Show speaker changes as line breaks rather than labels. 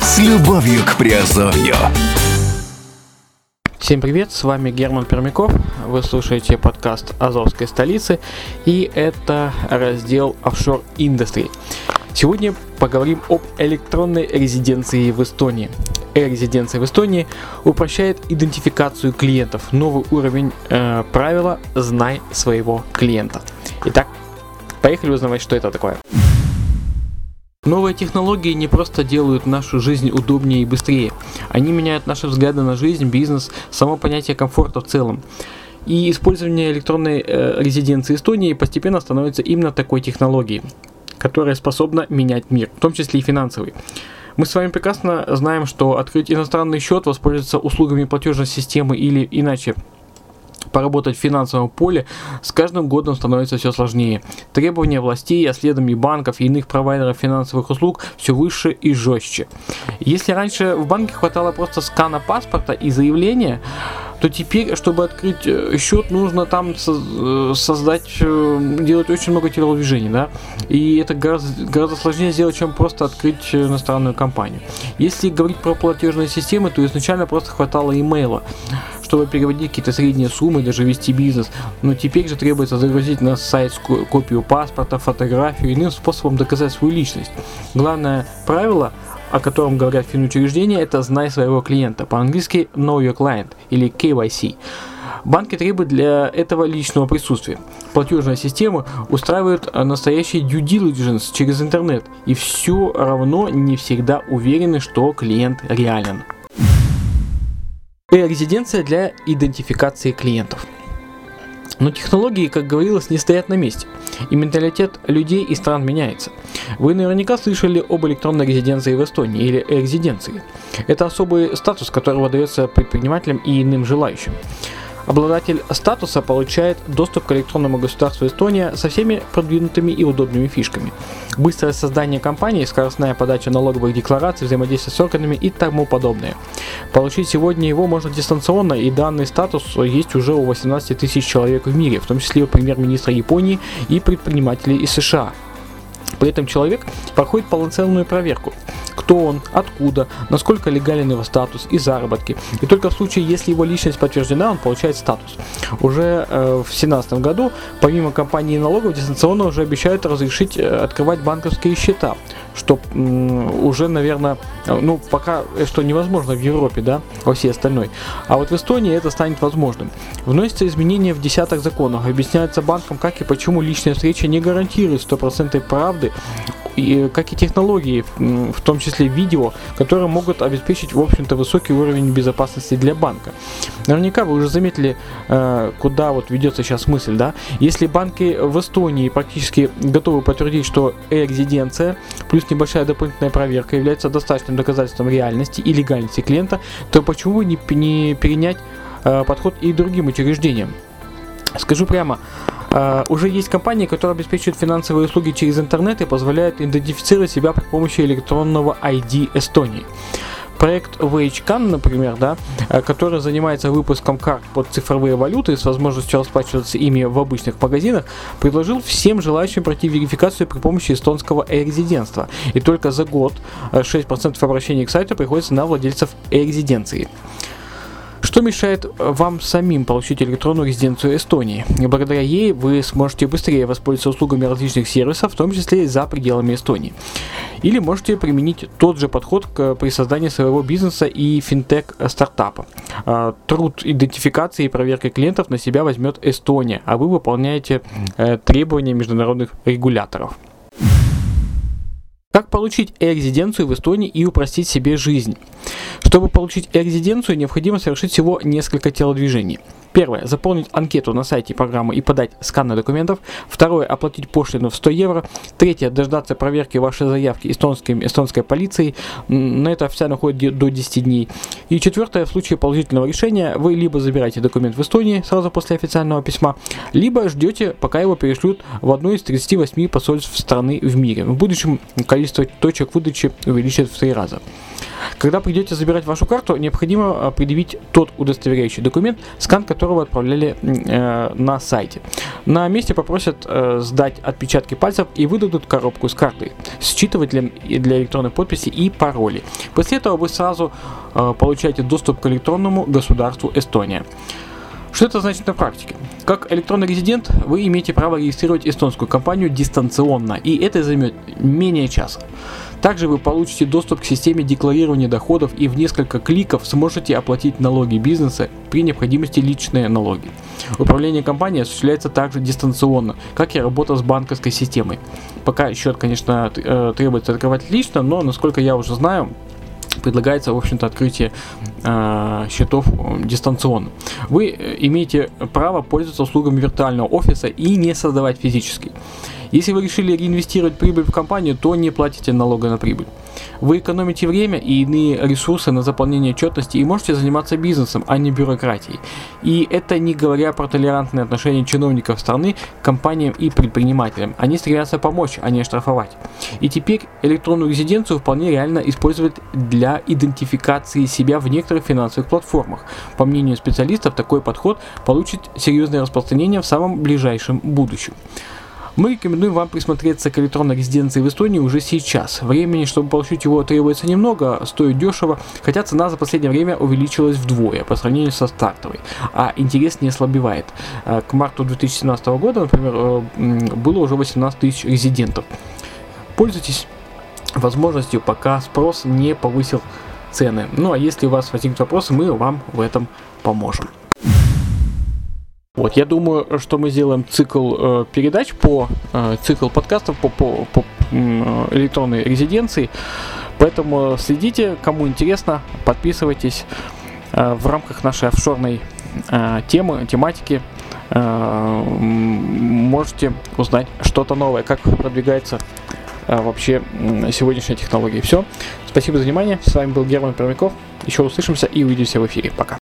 С любовью к Приазовью.
Всем привет, с вами Герман Пермяков, вы слушаете подкаст Азовской столицы и это раздел Offshore Industry. Сегодня поговорим об электронной резиденции в Эстонии. Э-резиденция в Эстонии упрощает идентификацию клиентов. Новый уровень э, правила «Знай своего клиента». Итак, поехали узнавать, что это такое. Новые технологии не просто делают нашу жизнь удобнее и быстрее, они меняют наши взгляды на жизнь, бизнес, само понятие комфорта в целом. И использование электронной э, резиденции Эстонии постепенно становится именно такой технологией, которая способна менять мир, в том числе и финансовый. Мы с вами прекрасно знаем, что открыть иностранный счет, воспользоваться услугами платежной системы или иначе поработать в финансовом поле с каждым годом становится все сложнее. Требования властей, а следом и банков и иных провайдеров финансовых услуг все выше и жестче. Если раньше в банке хватало просто скана паспорта и заявления, то теперь, чтобы открыть э, счет, нужно там э, создать, э, делать очень много телодвижений, да, и это гораздо, гораздо сложнее сделать, чем просто открыть иностранную компанию. Если говорить про платежные системы, то изначально просто хватало имейла, чтобы переводить какие-то средние суммы, даже вести бизнес. Но теперь же требуется загрузить на сайт ко- копию паспорта, фотографию, иным способом доказать свою личность. Главное правило о котором говорят финучреждения, это «знай своего клиента», по-английски «know your client» или KYC. Банки требуют для этого личного присутствия. Платежная система устраивает э, настоящий due diligence через интернет, и все равно не всегда уверены, что клиент реален. Резиденция для идентификации клиентов. Но технологии, как говорилось, не стоят на месте, и менталитет людей и стран меняется. Вы наверняка слышали об электронной резиденции в Эстонии или резиденции. Это особый статус, который выдается предпринимателям и иным желающим. Обладатель статуса получает доступ к электронному государству Эстония со всеми продвинутыми и удобными фишками. Быстрое создание компании, скоростная подача налоговых деклараций, взаимодействие с органами и тому подобное. Получить сегодня его можно дистанционно, и данный статус есть уже у 18 тысяч человек в мире, в том числе у премьер-министра Японии и предпринимателей из США. При этом человек проходит полноценную проверку. Кто он, откуда, насколько легален его статус и заработки. И только в случае, если его личность подтверждена, он получает статус. Уже э, в 2017 году, помимо компании налогов, дистанционно уже обещают разрешить э, открывать банковские счета. Что м, уже, наверное, э, ну, пока э, что невозможно в Европе, да, во всей остальной. А вот в Эстонии это станет возможным. Вносятся изменения в десяток законов. Объясняется банкам, как и почему личная встреча не гарантирует стопроцентной правды, как и технологии, в том числе видео, которые могут обеспечить, в общем-то, высокий уровень безопасности для банка. Наверняка вы уже заметили, э, куда вот ведется сейчас мысль, да? Если банки в Эстонии практически готовы подтвердить, что э-резиденция плюс небольшая дополнительная проверка является достаточным доказательством реальности и легальности клиента, то почему не, не перенять э, подход и другим учреждениям? Скажу прямо, уже есть компании, которые обеспечивают финансовые услуги через интернет и позволяют идентифицировать себя при помощи электронного ID Эстонии. Проект WageCan, например, да, э, который занимается выпуском карт под цифровые валюты с возможностью расплачиваться ими в обычных магазинах, предложил всем желающим пройти верификацию при помощи эстонского e-резидентства. И только за год э, 6% обращений к сайту приходится на владельцев e-резиденции. Что мешает э, вам самим получить электронную резиденцию Эстонии? И благодаря ей вы сможете быстрее воспользоваться услугами различных сервисов, в том числе и за пределами Эстонии. Или можете применить тот же подход к, при создании своего бизнеса и финтех-стартапа. А, Труд идентификации и проверки клиентов на себя возьмет Эстония, а вы выполняете э, требования международных регуляторов. Как получить э-резиденцию в Эстонии и упростить себе жизнь? Чтобы получить э-резиденцию, необходимо совершить всего несколько телодвижений. Первое. Заполнить анкету на сайте программы и подать сканы документов. Второе. Оплатить пошлину в 100 евро. Третье. Дождаться проверки вашей заявки эстонской, эстонской полицией. На это официально уходит до 10 дней. И четвертое. В случае положительного решения вы либо забираете документ в Эстонии сразу после официального письма, либо ждете, пока его перешлют в одно из 38 посольств страны в мире. В будущем количество точек выдачи увеличит в три раза. Когда придете забирать вашу карту, необходимо предъявить тот удостоверяющий документ, скан которого отправляли э, на сайте. На месте попросят э, сдать отпечатки пальцев и выдадут коробку с картой, считывателем для электронной подписи и пароли. После этого вы сразу э, получаете доступ к электронному государству Эстония. Что это значит на практике? Как электронный резидент вы имеете право регистрировать эстонскую компанию дистанционно, и это займет менее часа. Также вы получите доступ к системе декларирования доходов и в несколько кликов сможете оплатить налоги бизнеса при необходимости личные налоги. Управление компанией осуществляется также дистанционно, как и работа с банковской системой. Пока счет, конечно, э, требуется открывать лично, но, насколько я уже знаю, предлагается, в общем-то, открытие э, счетов дистанционно. Вы э, имеете право пользоваться услугами виртуального офиса и не создавать физический. Если вы решили реинвестировать прибыль в компанию, то не платите налога на прибыль. Вы экономите время и иные ресурсы на заполнение отчетности и можете заниматься бизнесом, а не бюрократией. И это не говоря про толерантные отношения чиновников страны к компаниям и предпринимателям. Они стремятся помочь, а не штрафовать. И теперь электронную резиденцию вполне реально использовать для идентификации себя в некоторых финансовых платформах. По мнению специалистов, такой подход получит серьезное распространение в самом ближайшем будущем. Мы рекомендуем вам присмотреться к электронной резиденции в Эстонии уже сейчас. Времени, чтобы получить его, требуется немного, стоит дешево, хотя цена за последнее время увеличилась вдвое по сравнению со стартовой, а интерес не ослабевает. Э, к марту 2017 года, например, э, было уже 18 тысяч резидентов. Пользуйтесь возможностью, пока спрос не повысил цены. Ну а если у вас возникнут вопросы, мы вам в этом поможем. Вот, я думаю, что мы сделаем цикл э, передач по э, цикл подкастов по, по, по э, электронной резиденции. Поэтому следите, кому интересно, подписывайтесь э, в рамках нашей офшорной э, темы, тематики. Э, можете узнать что-то новое, как продвигается э, вообще сегодняшняя технология. Все. Спасибо за внимание. С вами был Герман Пермяков. Еще услышимся и увидимся в эфире. Пока.